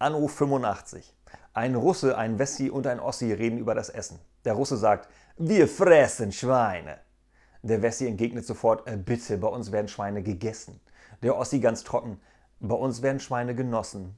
Anno 85. Ein Russe, ein Wessi und ein Ossi reden über das Essen. Der Russe sagt, wir fressen Schweine. Der Wessi entgegnet sofort, äh, bitte, bei uns werden Schweine gegessen. Der Ossi ganz trocken, bei uns werden Schweine genossen.